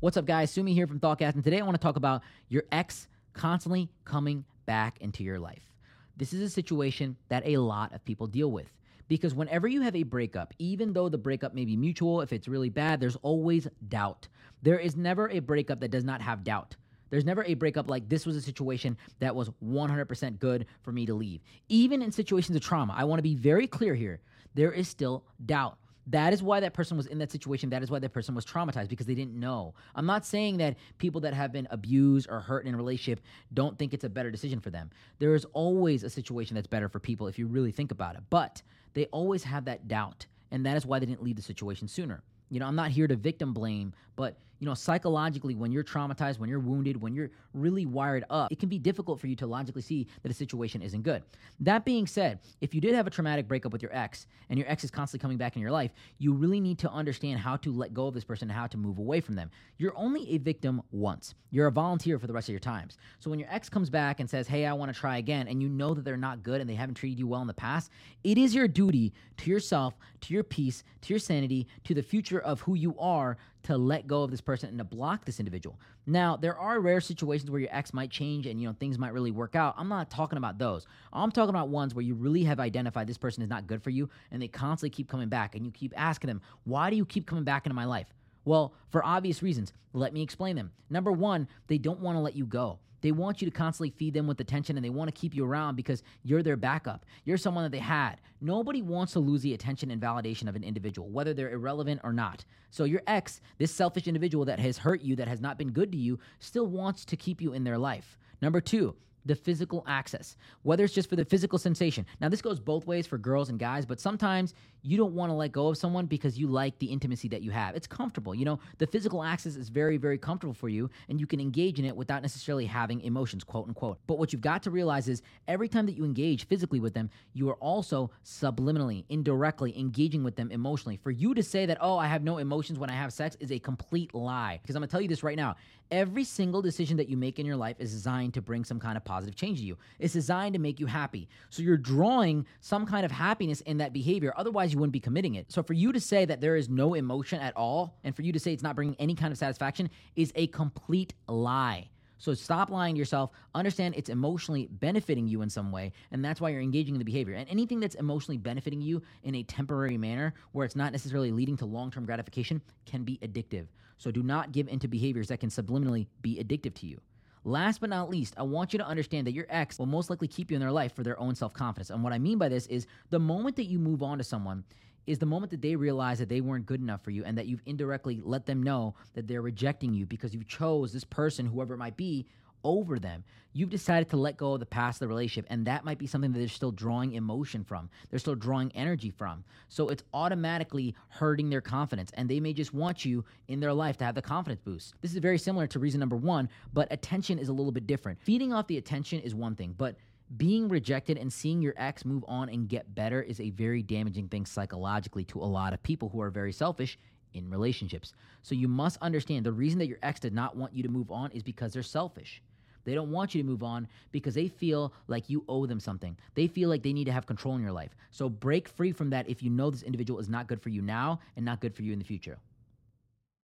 What's up, guys? Sumi here from Thoughtcast, and today I want to talk about your ex constantly coming back into your life. This is a situation that a lot of people deal with because whenever you have a breakup, even though the breakup may be mutual, if it's really bad, there's always doubt. There is never a breakup that does not have doubt. There's never a breakup like this was a situation that was 100% good for me to leave. Even in situations of trauma, I want to be very clear here. There is still doubt. That is why that person was in that situation. That is why that person was traumatized because they didn't know. I'm not saying that people that have been abused or hurt in a relationship don't think it's a better decision for them. There is always a situation that's better for people if you really think about it. But they always have that doubt. And that is why they didn't leave the situation sooner. You know, I'm not here to victim blame, but you know, psychologically, when you're traumatized, when you're wounded, when you're really wired up, it can be difficult for you to logically see that a situation isn't good. That being said, if you did have a traumatic breakup with your ex and your ex is constantly coming back in your life, you really need to understand how to let go of this person and how to move away from them. You're only a victim once. You're a volunteer for the rest of your times. So when your ex comes back and says, "Hey, I want to try again," and you know that they're not good and they haven't treated you well in the past, it is your duty to yourself, to your peace, to your sanity, to the future of who you are to let go of this person and to block this individual. Now, there are rare situations where your ex might change and you know things might really work out. I'm not talking about those. I'm talking about ones where you really have identified this person is not good for you and they constantly keep coming back and you keep asking them, "Why do you keep coming back into my life?" Well, for obvious reasons. Let me explain them. Number 1, they don't want to let you go. They want you to constantly feed them with attention and they want to keep you around because you're their backup. You're someone that they had. Nobody wants to lose the attention and validation of an individual, whether they're irrelevant or not. So your ex, this selfish individual that has hurt you, that has not been good to you, still wants to keep you in their life. Number two, the physical access, whether it's just for the physical sensation. Now, this goes both ways for girls and guys, but sometimes you don't want to let go of someone because you like the intimacy that you have. It's comfortable. You know, the physical access is very, very comfortable for you, and you can engage in it without necessarily having emotions, quote unquote. But what you've got to realize is every time that you engage physically with them, you are also subliminally, indirectly engaging with them emotionally. For you to say that, oh, I have no emotions when I have sex is a complete lie. Because I'm gonna tell you this right now every single decision that you make in your life is designed to bring some kind of positive change to you. It's designed to make you happy. So you're drawing some kind of happiness in that behavior. Otherwise, you wouldn't be committing it. So for you to say that there is no emotion at all, and for you to say it's not bringing any kind of satisfaction, is a complete lie. So stop lying to yourself. Understand it's emotionally benefiting you in some way, and that's why you're engaging in the behavior. And anything that's emotionally benefiting you in a temporary manner, where it's not necessarily leading to long term gratification, can be addictive. So do not give into behaviors that can subliminally be addictive to you. Last but not least, I want you to understand that your ex will most likely keep you in their life for their own self confidence. And what I mean by this is the moment that you move on to someone, is the moment that they realize that they weren't good enough for you and that you've indirectly let them know that they're rejecting you because you chose this person, whoever it might be, over them. You've decided to let go of the past of the relationship, and that might be something that they're still drawing emotion from. They're still drawing energy from. So it's automatically hurting their confidence, and they may just want you in their life to have the confidence boost. This is very similar to reason number one, but attention is a little bit different. Feeding off the attention is one thing, but being rejected and seeing your ex move on and get better is a very damaging thing psychologically to a lot of people who are very selfish in relationships. So you must understand the reason that your ex did not want you to move on is because they're selfish. They don't want you to move on because they feel like you owe them something. They feel like they need to have control in your life. So break free from that if you know this individual is not good for you now and not good for you in the future.